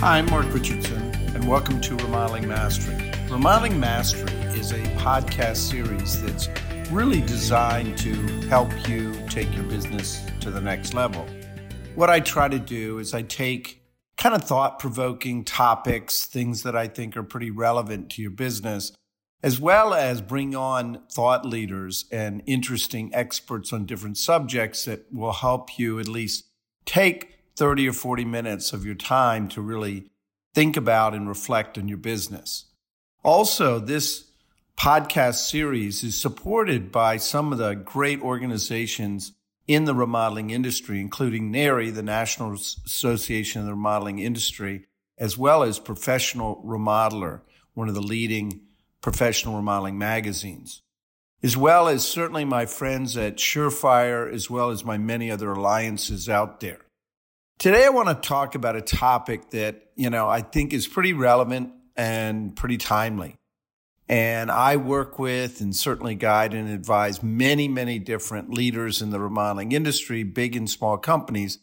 Hi, I'm Mark Richardson, and welcome to Remodeling Mastery. Remodeling Mastery is a podcast series that's really designed to help you take your business to the next level. What I try to do is I take kind of thought provoking topics, things that I think are pretty relevant to your business, as well as bring on thought leaders and interesting experts on different subjects that will help you at least take 30 or 40 minutes of your time to really think about and reflect on your business. Also, this podcast series is supported by some of the great organizations in the remodeling industry, including NARI, the National Association of the Remodeling Industry, as well as Professional Remodeler, one of the leading professional remodeling magazines, as well as certainly my friends at Surefire, as well as my many other alliances out there. Today, I want to talk about a topic that, you know, I think is pretty relevant and pretty timely. And I work with and certainly guide and advise many, many different leaders in the remodeling industry, big and small companies.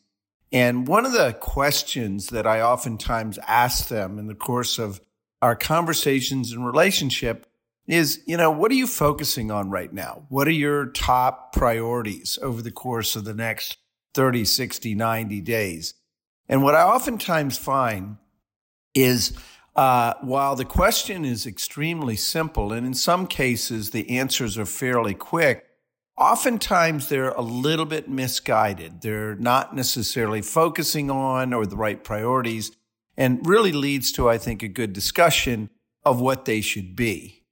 And one of the questions that I oftentimes ask them in the course of our conversations and relationship is, you know, what are you focusing on right now? What are your top priorities over the course of the next 30, 60, 90 days. And what I oftentimes find is uh, while the question is extremely simple, and in some cases the answers are fairly quick, oftentimes they're a little bit misguided. They're not necessarily focusing on or the right priorities, and really leads to, I think, a good discussion of what they should be.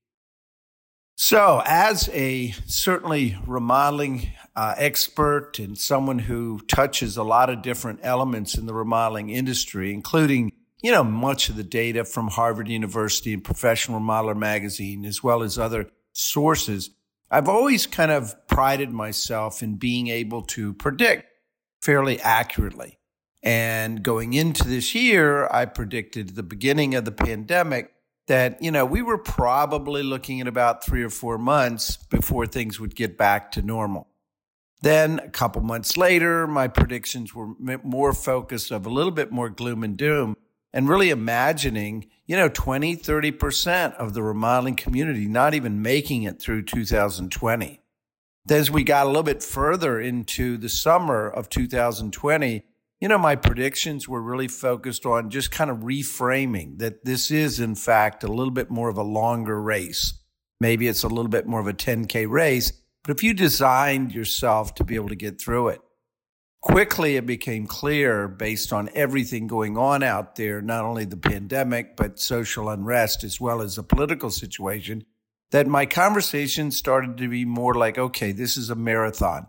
So, as a certainly remodeling uh, expert and someone who touches a lot of different elements in the remodeling industry, including you know much of the data from Harvard University and Professional Remodeler magazine, as well as other sources. I've always kind of prided myself in being able to predict fairly accurately. And going into this year, I predicted the beginning of the pandemic that, you know, we were probably looking at about three or four months before things would get back to normal. Then a couple months later, my predictions were more focused of a little bit more gloom and doom and really imagining, you know, 20, 30% of the remodeling community not even making it through 2020. Then as we got a little bit further into the summer of 2020, you know, my predictions were really focused on just kind of reframing that this is, in fact, a little bit more of a longer race. Maybe it's a little bit more of a 10K race but if you designed yourself to be able to get through it, quickly it became clear based on everything going on out there, not only the pandemic, but social unrest as well as the political situation, that my conversation started to be more like, okay, this is a marathon.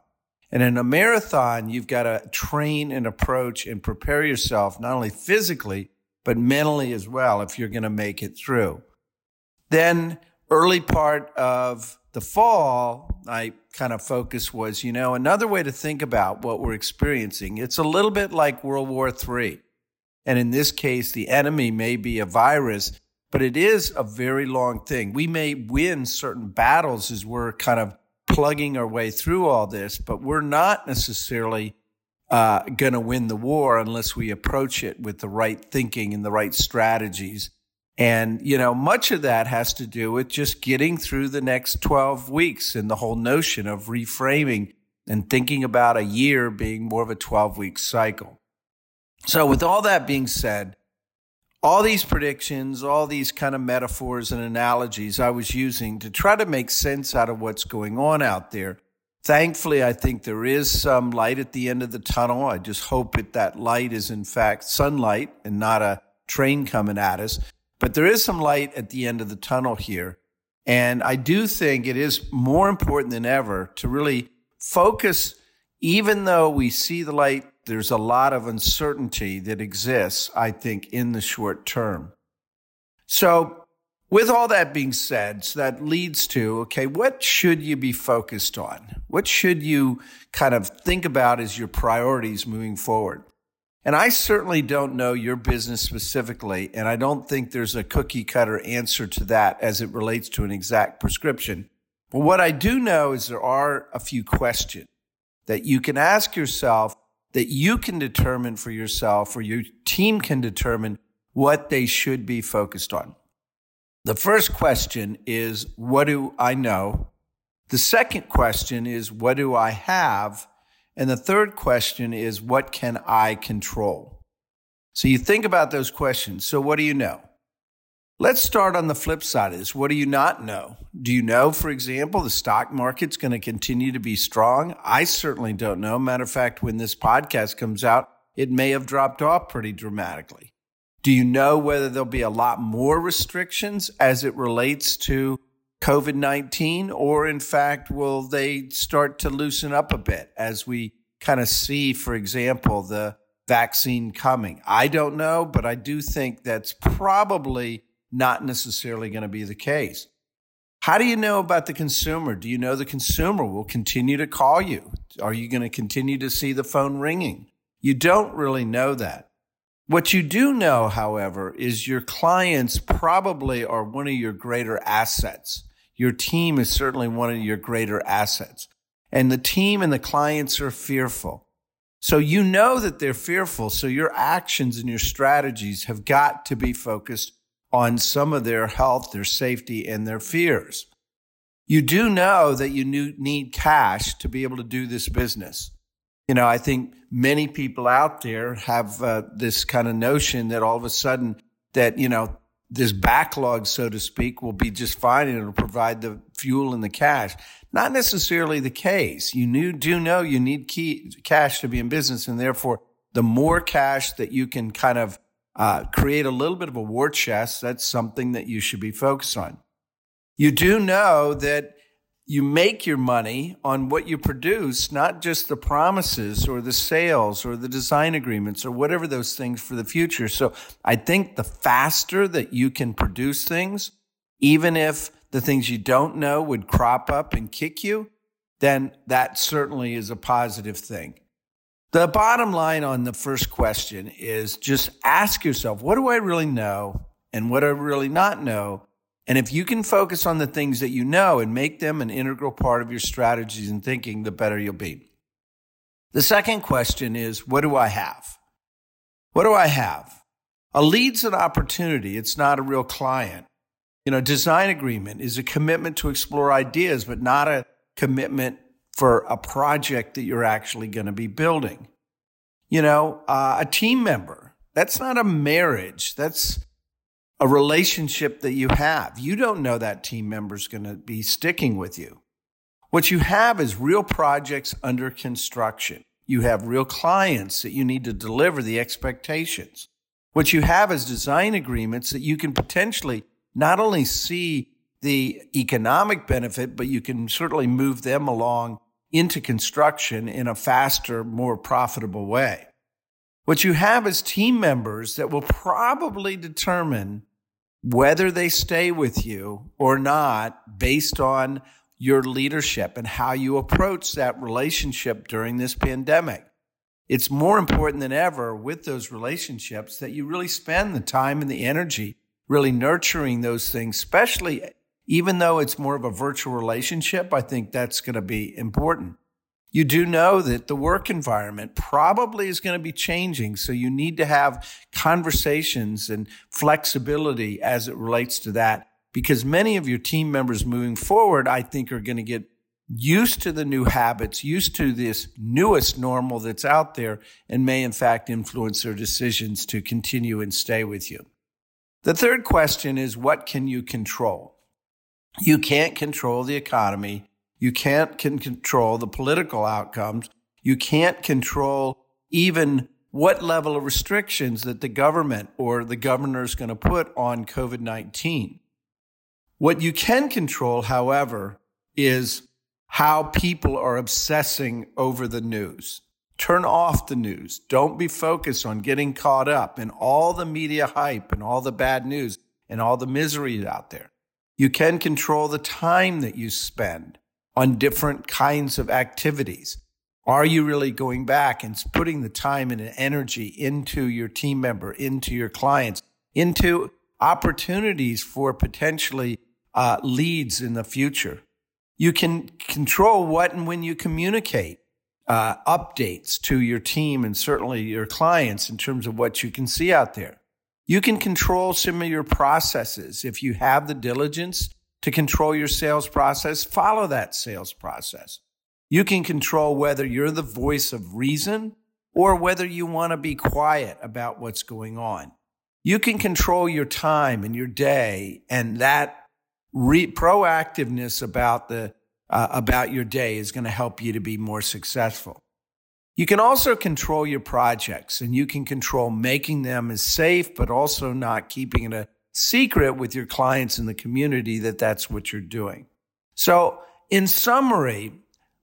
And in a marathon, you've got to train and approach and prepare yourself, not only physically, but mentally as well, if you're going to make it through. Then, early part of the fall, I kind of focus was, you know, another way to think about what we're experiencing. It's a little bit like World War III. And in this case, the enemy may be a virus, but it is a very long thing. We may win certain battles as we're kind of plugging our way through all this, but we're not necessarily uh, going to win the war unless we approach it with the right thinking and the right strategies and, you know, much of that has to do with just getting through the next 12 weeks and the whole notion of reframing and thinking about a year being more of a 12 week cycle. So, with all that being said, all these predictions, all these kind of metaphors and analogies I was using to try to make sense out of what's going on out there. Thankfully, I think there is some light at the end of the tunnel. I just hope that that light is in fact sunlight and not a train coming at us. But there is some light at the end of the tunnel here. And I do think it is more important than ever to really focus, even though we see the light, there's a lot of uncertainty that exists, I think, in the short term. So, with all that being said, so that leads to okay, what should you be focused on? What should you kind of think about as your priorities moving forward? And I certainly don't know your business specifically, and I don't think there's a cookie cutter answer to that as it relates to an exact prescription. But what I do know is there are a few questions that you can ask yourself that you can determine for yourself or your team can determine what they should be focused on. The first question is, What do I know? The second question is, What do I have? And the third question is, What can I control? So you think about those questions. So, what do you know? Let's start on the flip side of this. What do you not know? Do you know, for example, the stock market's going to continue to be strong? I certainly don't know. Matter of fact, when this podcast comes out, it may have dropped off pretty dramatically. Do you know whether there'll be a lot more restrictions as it relates to COVID 19? Or, in fact, will they start to loosen up a bit as we kind of see, for example, the vaccine coming? I don't know, but I do think that's probably not necessarily going to be the case. How do you know about the consumer? Do you know the consumer will continue to call you? Are you going to continue to see the phone ringing? You don't really know that. What you do know, however, is your clients probably are one of your greater assets. Your team is certainly one of your greater assets. And the team and the clients are fearful. So you know that they're fearful. So your actions and your strategies have got to be focused on some of their health, their safety, and their fears. You do know that you need cash to be able to do this business. You know, I think many people out there have uh, this kind of notion that all of a sudden that, you know, this backlog, so to speak, will be just fine and it'll provide the fuel and the cash. Not necessarily the case. You do know you need key cash to be in business, and therefore, the more cash that you can kind of uh, create a little bit of a war chest. That's something that you should be focused on. You do know that you make your money on what you produce, not just the promises or the sales or the design agreements or whatever those things for the future. So I think the faster that you can produce things, even if the things you don't know would crop up and kick you, then that certainly is a positive thing. The bottom line on the first question is just ask yourself, what do I really know and what do I really not know? And if you can focus on the things that you know and make them an integral part of your strategies and thinking, the better you'll be. The second question is, what do I have? What do I have? A lead's an opportunity. It's not a real client. You know, design agreement is a commitment to explore ideas, but not a commitment for a project that you're actually going to be building. You know, uh, a team member, that's not a marriage. That's a relationship that you have. You don't know that team member's going to be sticking with you. What you have is real projects under construction. You have real clients that you need to deliver the expectations. What you have is design agreements that you can potentially not only see the economic benefit, but you can certainly move them along into construction in a faster, more profitable way. What you have is team members that will probably determine whether they stay with you or not based on your leadership and how you approach that relationship during this pandemic. It's more important than ever with those relationships that you really spend the time and the energy really nurturing those things, especially even though it's more of a virtual relationship, I think that's going to be important. You do know that the work environment probably is going to be changing. So you need to have conversations and flexibility as it relates to that because many of your team members moving forward, I think, are going to get used to the new habits, used to this newest normal that's out there, and may in fact influence their decisions to continue and stay with you. The third question is what can you control? You can't control the economy. You can't can control the political outcomes. You can't control even what level of restrictions that the government or the governor is going to put on COVID 19. What you can control, however, is how people are obsessing over the news. Turn off the news. Don't be focused on getting caught up in all the media hype and all the bad news and all the misery out there. You can control the time that you spend on different kinds of activities. Are you really going back and putting the time and energy into your team member, into your clients, into opportunities for potentially uh, leads in the future? You can control what and when you communicate uh, updates to your team and certainly your clients in terms of what you can see out there. You can control some of your processes. If you have the diligence to control your sales process, follow that sales process. You can control whether you're the voice of reason or whether you want to be quiet about what's going on. You can control your time and your day, and that re- proactiveness about the uh, about your day is going to help you to be more successful. You can also control your projects, and you can control making them as safe, but also not keeping it a secret with your clients in the community that that's what you're doing. So, in summary,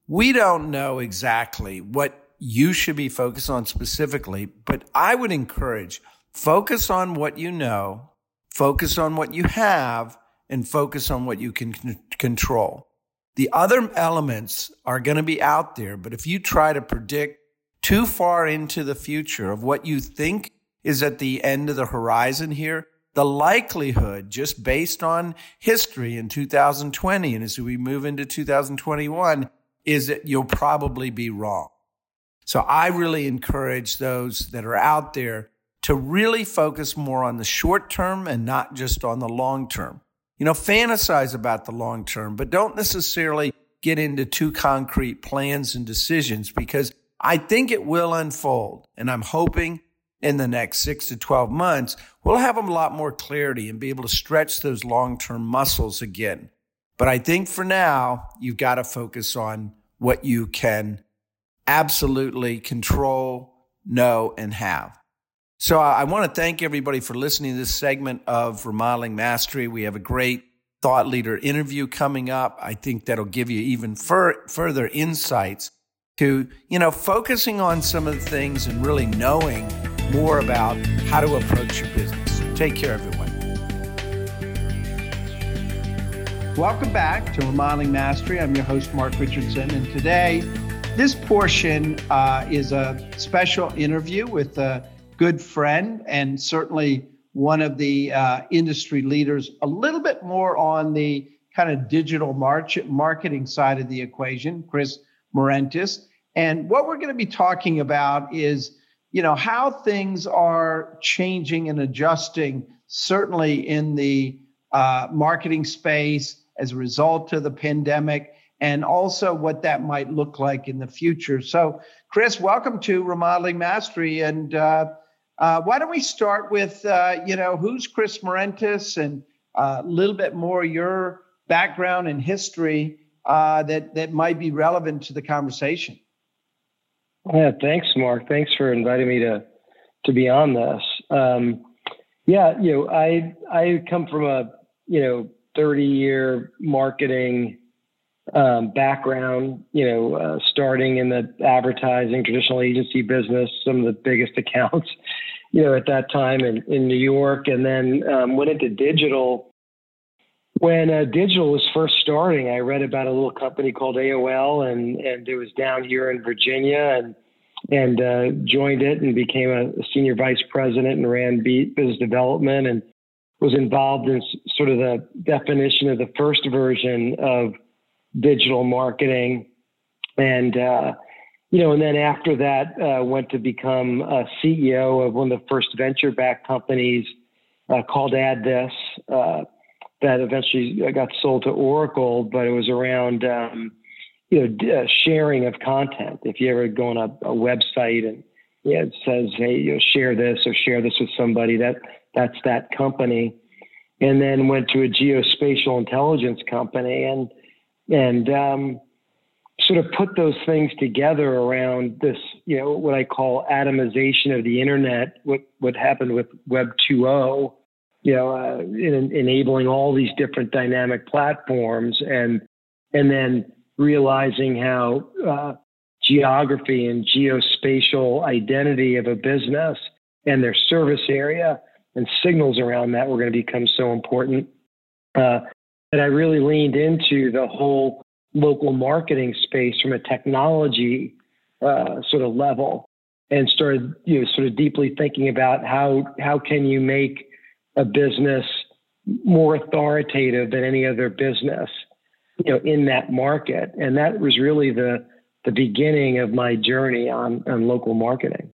we don't know exactly what you should be focused on specifically, but I would encourage focus on what you know, focus on what you have, and focus on what you can c- control. The other elements are going to be out there, but if you try to predict too far into the future of what you think is at the end of the horizon here, the likelihood, just based on history in 2020 and as we move into 2021, is that you'll probably be wrong. So I really encourage those that are out there to really focus more on the short term and not just on the long term. You know, fantasize about the long term, but don't necessarily get into too concrete plans and decisions because I think it will unfold. And I'm hoping in the next six to 12 months, we'll have a lot more clarity and be able to stretch those long term muscles again. But I think for now, you've got to focus on what you can absolutely control, know, and have. So uh, I want to thank everybody for listening to this segment of Remodeling Mastery. We have a great thought leader interview coming up. I think that'll give you even fur- further insights to, you know, focusing on some of the things and really knowing more about how to approach your business. Take care, everyone. Welcome back to Remodeling Mastery. I'm your host, Mark Richardson, and today, this portion uh, is a special interview with a good friend and certainly one of the uh, industry leaders, a little bit more on the kind of digital march- marketing side of the equation, Chris Marentis. And what we're going to be talking about is, you know, how things are changing and adjusting, certainly in the uh, marketing space as a result of the pandemic and also what that might look like in the future. So, Chris, welcome to Remodeling Mastery. And uh, uh, why don't we start with, uh, you know, who's Chris Marentis and uh, a little bit more your background and history uh, that, that might be relevant to the conversation? Yeah, thanks, Mark. Thanks for inviting me to to be on this. Um, yeah, you know, I I come from a you know 30 year marketing um, background, you know, uh, starting in the advertising, traditional agency business, some of the biggest accounts, you know, at that time in, in New York, and then um, went into digital. When uh, digital was first starting, I read about a little company called AOL, and and it was down here in Virginia, and and uh, joined it and became a, senior vice president and ran business development and was involved in sort of the definition of the first version of digital marketing. And, uh, you know, and then after that, uh, went to become a CEO of one of the first venture backed companies uh, called AddThis uh, that eventually got sold to Oracle, but it was around, um, you know, uh, sharing of content. If you ever go on a, a website and yeah, it says, hey, you know, share this or share this with somebody, that that's that company. And then went to a geospatial intelligence company and and um, sort of put those things together around this, you know, what I call atomization of the internet. What what happened with Web 2.0, you know, uh, in, enabling all these different dynamic platforms, and and then realizing how uh, geography and geospatial identity of a business and their service area and signals around that were going to become so important. Uh, that I really leaned into the whole local marketing space from a technology uh, sort of level and started you know sort of deeply thinking about how how can you make a business more authoritative than any other business you know in that market and that was really the the beginning of my journey on on local marketing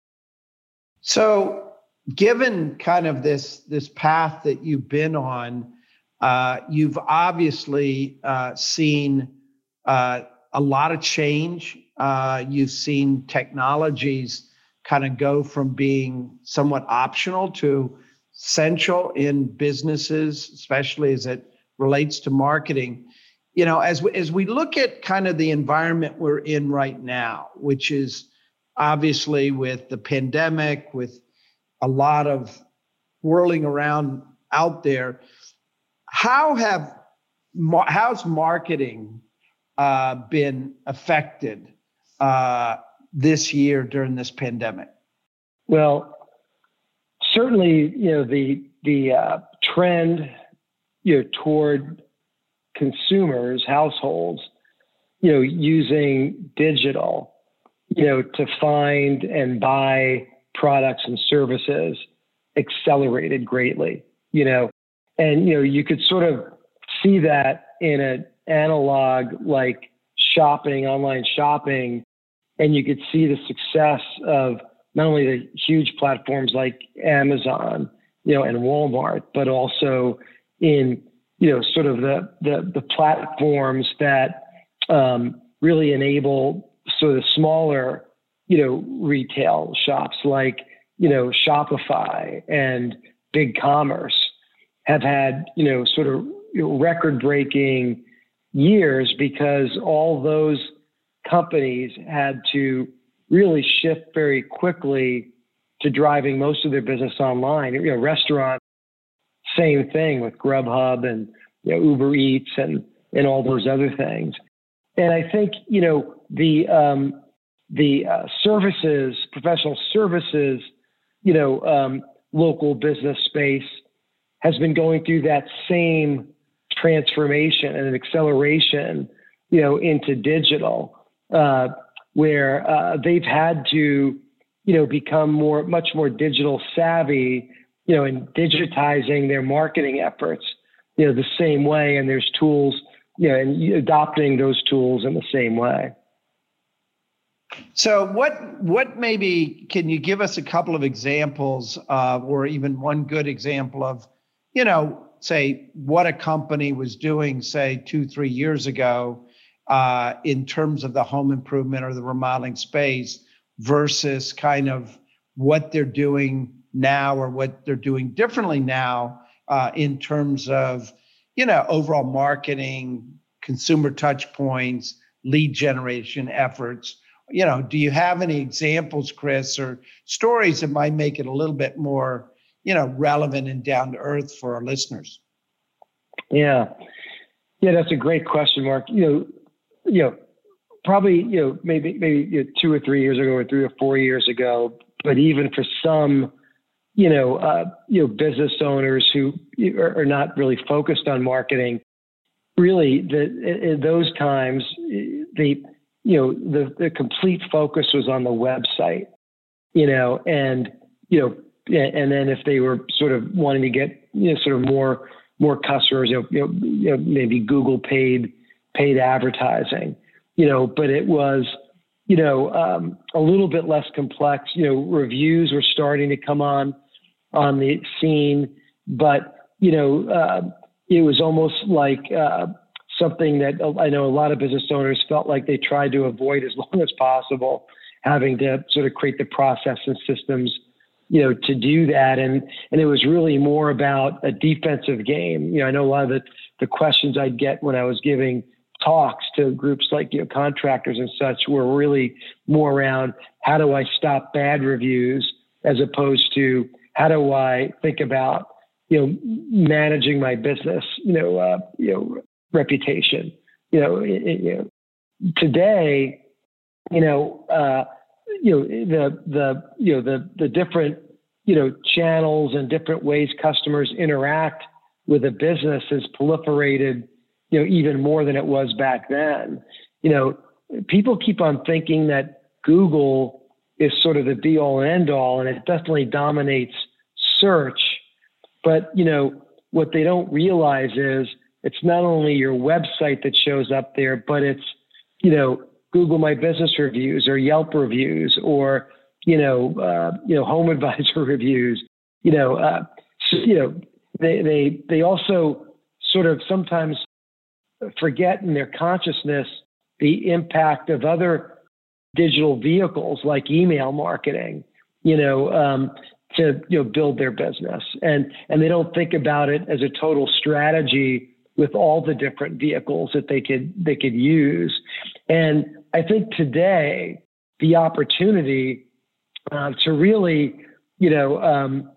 so given kind of this this path that you've been on, uh, you've obviously uh, seen uh, a lot of change. Uh, you've seen technologies kind of go from being somewhat optional to central in businesses, especially as it relates to marketing. You know, as we, as we look at kind of the environment we're in right now, which is obviously with the pandemic, with a lot of whirling around out there, how have how's marketing uh, been affected uh, this year during this pandemic? Well, certainly, you know the the uh, trend you know toward consumers, households, you know, using digital, you know, to find and buy products and services accelerated greatly, you know, and you know you could sort of see that in an analog like shopping, online shopping, and you could see the success of not only the huge platforms like Amazon, you know, and Walmart, but also in you know sort of the the, the platforms that um, really enable sort of smaller you know retail shops like you know Shopify and Big Commerce have had you know sort of record breaking years because all those companies had to really shift very quickly to driving most of their business online. You know, restaurants, same thing with Grubhub and you know, Uber Eats and and all those other things. And I think you know the um, the uh, services, professional services, you know, um, local business space has been going through that same transformation and an acceleration, you know, into digital, uh, where uh, they've had to, you know, become more, much more digital savvy, you know, in digitizing their marketing efforts, you know, the same way, and there's tools, you know, and adopting those tools in the same way. So, what what maybe can you give us a couple of examples, or even one good example of, you know, say what a company was doing, say two, three years ago, uh, in terms of the home improvement or the remodeling space versus kind of what they're doing now or what they're doing differently now uh, in terms of, you know, overall marketing, consumer touch points, lead generation efforts. You know, do you have any examples, Chris, or stories that might make it a little bit more you know relevant and down to earth for our listeners? Yeah. Yeah that's a great question mark. You know you know probably you know maybe maybe you know, two or three years ago or three or four years ago but even for some you know uh, you know business owners who are, are not really focused on marketing really the in those times the you know the the complete focus was on the website you know and you know and then if they were sort of wanting to get you know sort of more more customers, you know, you know, you know maybe Google paid paid advertising, you know, but it was you know um, a little bit less complex. You know, reviews were starting to come on on the scene, but you know uh, it was almost like uh, something that I know a lot of business owners felt like they tried to avoid as long as possible, having to sort of create the process and systems you know, to do that. And and it was really more about a defensive game. You know, I know a lot of the, the questions I'd get when I was giving talks to groups like you know contractors and such were really more around how do I stop bad reviews as opposed to how do I think about you know managing my business you know uh, you know reputation you know, it, it, you know. Today you know uh, you know the the you know the the different you know channels and different ways customers interact with a business has proliferated you know even more than it was back then you know people keep on thinking that google is sort of the be all and end all and it definitely dominates search but you know what they don't realize is it's not only your website that shows up there but it's you know Google My Business reviews or Yelp reviews or you know uh, you know Home Advisor reviews. You know, uh, you know, they they they also sort of sometimes forget in their consciousness the impact of other digital vehicles like email marketing. You know, um, to you know build their business, and and they don't think about it as a total strategy with all the different vehicles that they could they could use. And I think today the opportunity uh, to really, you know, um,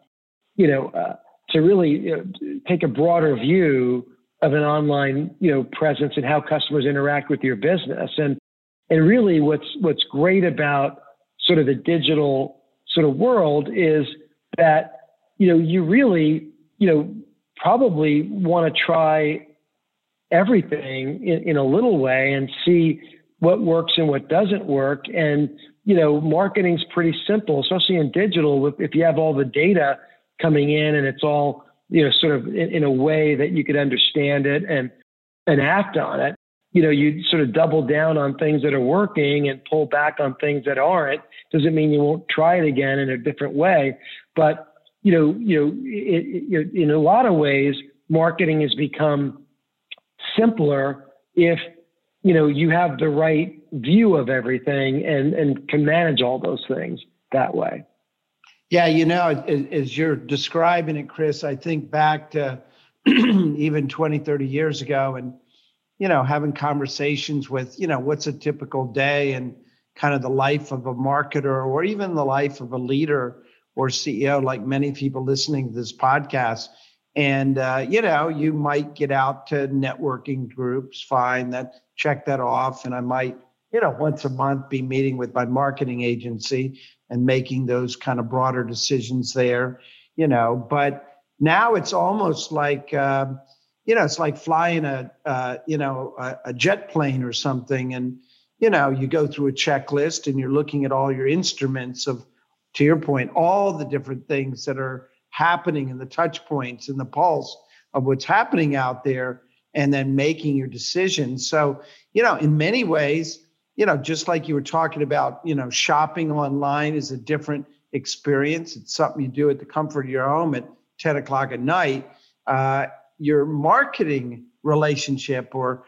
you know, uh, to really you know, take a broader view of an online, you know, presence and how customers interact with your business. And and really, what's what's great about sort of the digital sort of world is that you know you really you know probably want to try everything in, in a little way and see what works and what doesn't work. And, you know, marketing's pretty simple, especially in digital. If you have all the data coming in and it's all, you know, sort of in, in a way that you could understand it and, and act on it, you know, you sort of double down on things that are working and pull back on things that aren't. Doesn't mean you won't try it again in a different way. But, you know, you know, it, it, in a lot of ways, marketing has become simpler if you know you have the right view of everything and and can manage all those things that way yeah you know as you're describing it chris i think back to even 20 30 years ago and you know having conversations with you know what's a typical day and kind of the life of a marketer or even the life of a leader or ceo like many people listening to this podcast. And uh, you know you might get out to networking groups fine that check that off. And i might you know once a month be meeting with my marketing agency and making those kind of broader decisions there you know but now it's almost like uh, you know it's like flying a uh, you know a, a jet plane or something and you know you go through a checklist and you're looking at all your instruments of to your point all the different things that are happening and the touch points and the pulse of what's happening out there and then making your decisions. So, you know, in many ways, you know, just like you were talking about, you know, shopping online is a different experience. It's something you do at the comfort of your home at 10 o'clock at night. Uh, your marketing relationship or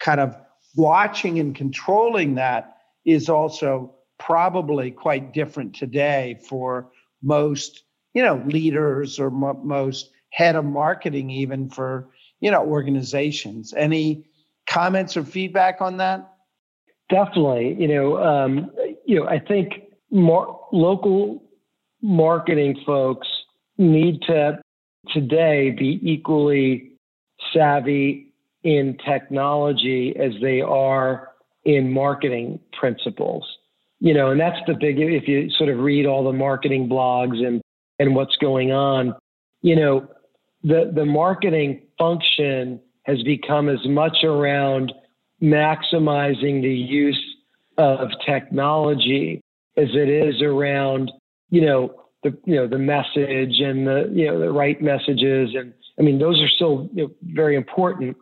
kind of watching and controlling that is also probably quite different today for most you know leaders or most head of marketing even for you know organizations any comments or feedback on that definitely you know um, you know i think mar- local marketing folks need to today be equally savvy in technology as they are in marketing principles you know and that's the big if you sort of read all the marketing blogs and and what's going on. You know, the the marketing function has become as much around maximizing the use of technology as it is around, you know, the you know the message and the you know the right messages and I mean those are still you know, very important,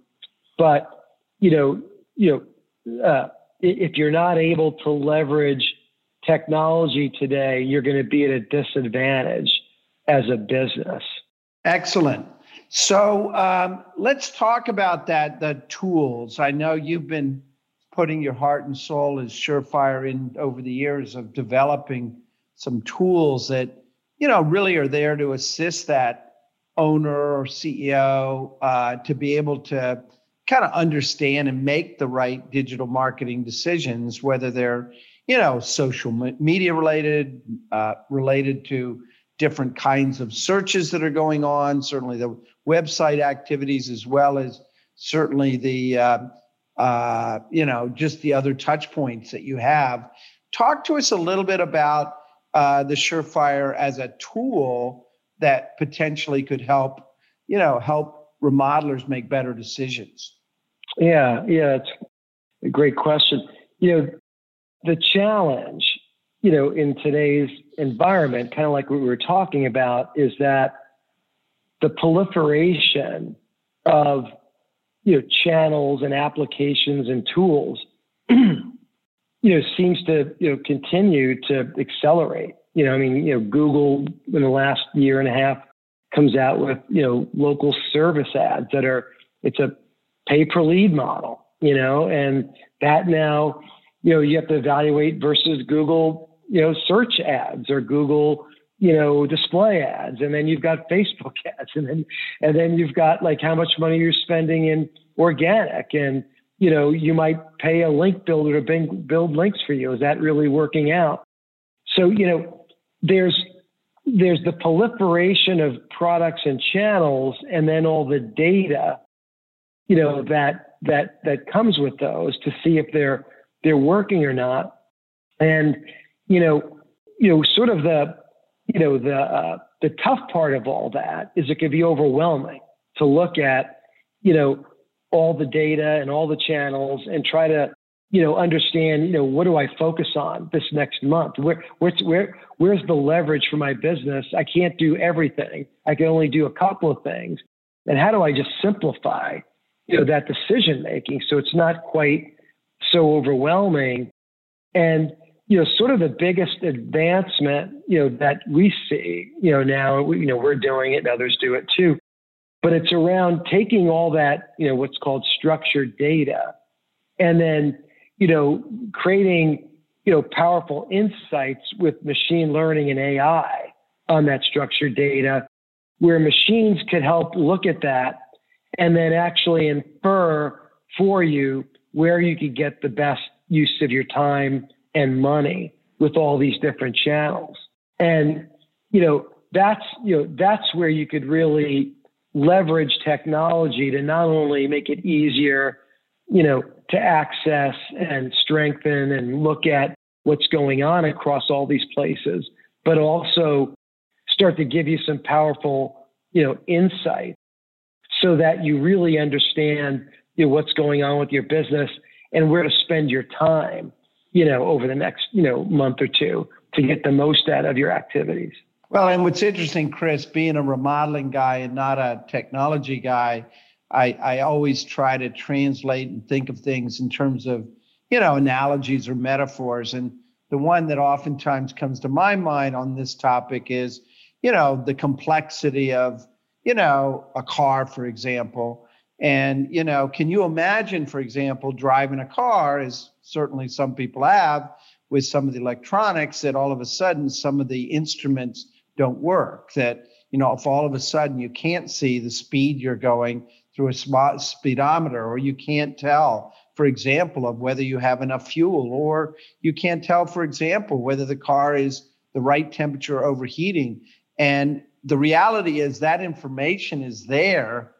but you know you know uh, if you're not able to leverage technology today, you're going to be at a disadvantage as a business. Excellent. So um, let's talk about that, the tools. I know you've been putting your heart and soul as surefire in over the years of developing some tools that you know really are there to assist that owner or CEO uh, to be able to kind of understand and make the right digital marketing decisions, whether they're you know social media related, uh, related to different kinds of searches that are going on, certainly the website activities, as well as certainly the, uh, uh, you know, just the other touch points that you have. Talk to us a little bit about uh, the Surefire as a tool that potentially could help, you know, help remodelers make better decisions. Yeah, yeah, it's a great question. You know, the challenge you know, in today's environment, kind of like what we were talking about, is that the proliferation of you know channels and applications and tools, you know, seems to you know continue to accelerate. You know, I mean, you know, Google in the last year and a half comes out with, you know, local service ads that are, it's a pay per lead model, you know, and that now, you know, you have to evaluate versus Google, you know, search ads or Google, you know, display ads. And then you've got Facebook ads. And then, and then you've got like how much money you're spending in organic. And, you know, you might pay a link builder to build links for you. Is that really working out? So, you know, there's there's the proliferation of products and channels and then all the data you know that that that comes with those to see if they're they're working or not and you know you know sort of the you know the uh, the tough part of all that is it can be overwhelming to look at you know all the data and all the channels and try to you know understand you know what do I focus on this next month? Where where's where where's the leverage for my business? I can't do everything. I can only do a couple of things. And how do I just simplify you know that decision making so it's not quite so overwhelming? And you know sort of the biggest advancement you know that we see you know now you know we're doing it and others do it too. But it's around taking all that you know what's called structured data and then you know creating you know powerful insights with machine learning and ai on that structured data where machines could help look at that and then actually infer for you where you could get the best use of your time and money with all these different channels. And, you know, that's, you know, that's where you could really leverage technology to not only make it easier, you know, to access and strengthen and look at what's going on across all these places, but also start to give you some powerful, you know, insight so that you really understand you know, what's going on with your business and where to spend your time, you know, over the next, you know, month or two to get the most out of your activities. Well, and what's interesting, Chris, being a remodeling guy and not a technology guy, I, I always try to translate and think of things in terms of, you know, analogies or metaphors. And the one that oftentimes comes to my mind on this topic is, you know, the complexity of you know, a car, for example. And, you know, can you imagine, for example, driving a car, as certainly some people have, with some of the electronics, that all of a sudden some of the instruments don't work? That, you know, if all of a sudden you can't see the speed you're going through a speedometer, or you can't tell, for example, of whether you have enough fuel, or you can't tell, for example, whether the car is the right temperature overheating. And the reality is that information is there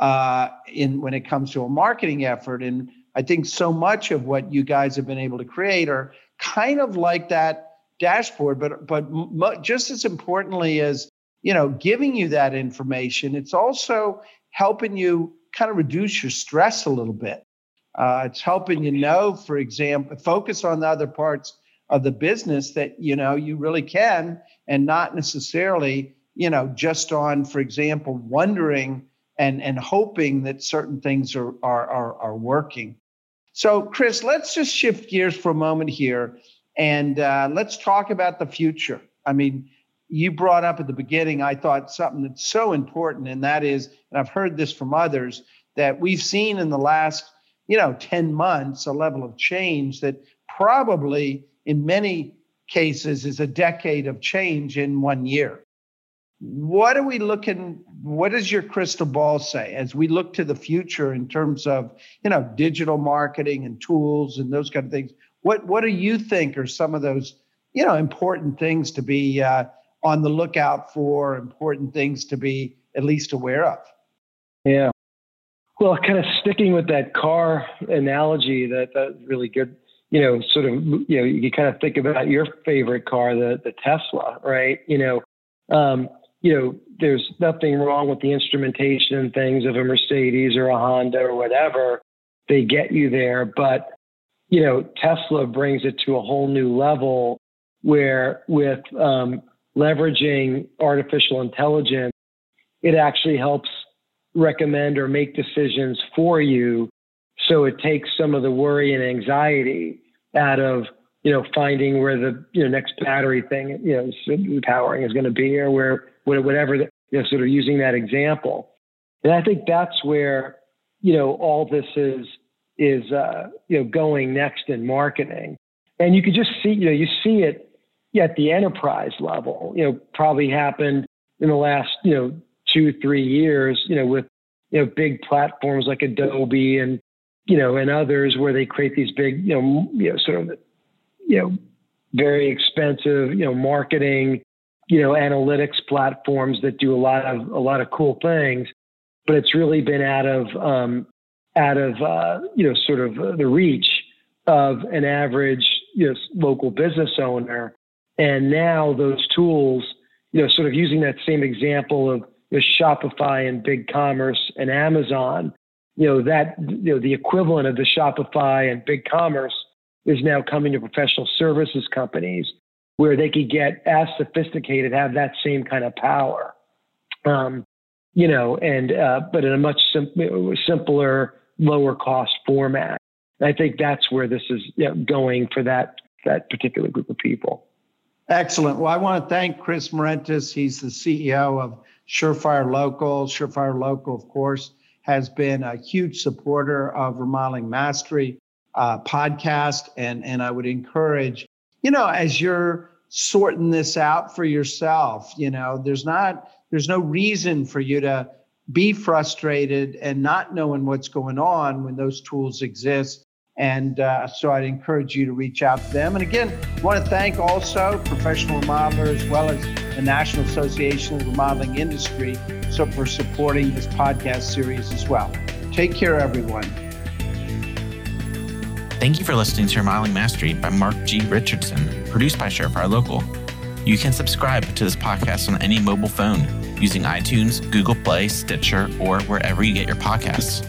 uh, in when it comes to a marketing effort. And I think so much of what you guys have been able to create are kind of like that dashboard, but but just as importantly as you know giving you that information, it's also helping you kind of reduce your stress a little bit. Uh, it's helping you know, for example, focus on the other parts of the business that you know you really can, and not necessarily you know, just on, for example, wondering and, and hoping that certain things are, are, are, are working. So, Chris, let's just shift gears for a moment here and uh, let's talk about the future. I mean, you brought up at the beginning, I thought something that's so important, and that is, and I've heard this from others, that we've seen in the last, you know, 10 months a level of change that probably in many cases is a decade of change in one year what are we looking what does your crystal ball say as we look to the future in terms of you know digital marketing and tools and those kind of things? What what do you think are some of those you know important things to be uh, on the lookout for important things to be at least aware of? Yeah. Well kind of sticking with that car analogy that that's really good you know sort of you know you kind of think about your favorite car the the tesla right? You know um, you know, there's nothing wrong with the instrumentation and things of a Mercedes or a Honda or whatever. They get you there. But, you know, Tesla brings it to a whole new level where with um, leveraging artificial intelligence, it actually helps recommend or make decisions for you. So it takes some of the worry and anxiety out of you know, finding where the you know next battery thing, you know, powering is going to be, or where whatever, you know, sort of using that example. And I think that's where you know all this is is uh, you know going next in marketing, and you could just see you know you see it at the enterprise level. You know, probably happened in the last you know two three years. You know, with you know big platforms like Adobe and you know and others where they create these big you know you know sort of you know, very expensive, you know, marketing, you know, analytics platforms that do a lot of a lot of cool things, but it's really been out of um, out of uh, you know sort of the reach of an average you know local business owner, and now those tools, you know, sort of using that same example of you know, Shopify and BigCommerce and Amazon, you know that you know the equivalent of the Shopify and BigCommerce is now coming to professional services companies where they could get as sophisticated, have that same kind of power. Um, you know, and uh, but in a much sim- simpler, lower cost format. And I think that's where this is you know, going for that that particular group of people. Excellent. Well, I want to thank Chris Marentis. He's the CEO of Surefire Local. Surefire Local, of course, has been a huge supporter of Remodeling Mastery uh, podcast. And, and I would encourage, you know, as you're sorting this out for yourself, you know, there's not, there's no reason for you to be frustrated and not knowing what's going on when those tools exist. And uh, so I'd encourage you to reach out to them. And again, I want to thank also Professional Remodeler as well as the National Association of the Remodeling Industry so for supporting this podcast series as well. Take care, everyone. Thank you for listening to Remodeling Mastery by Mark G. Richardson, produced by Surefire Local. You can subscribe to this podcast on any mobile phone using iTunes, Google Play, Stitcher, or wherever you get your podcasts.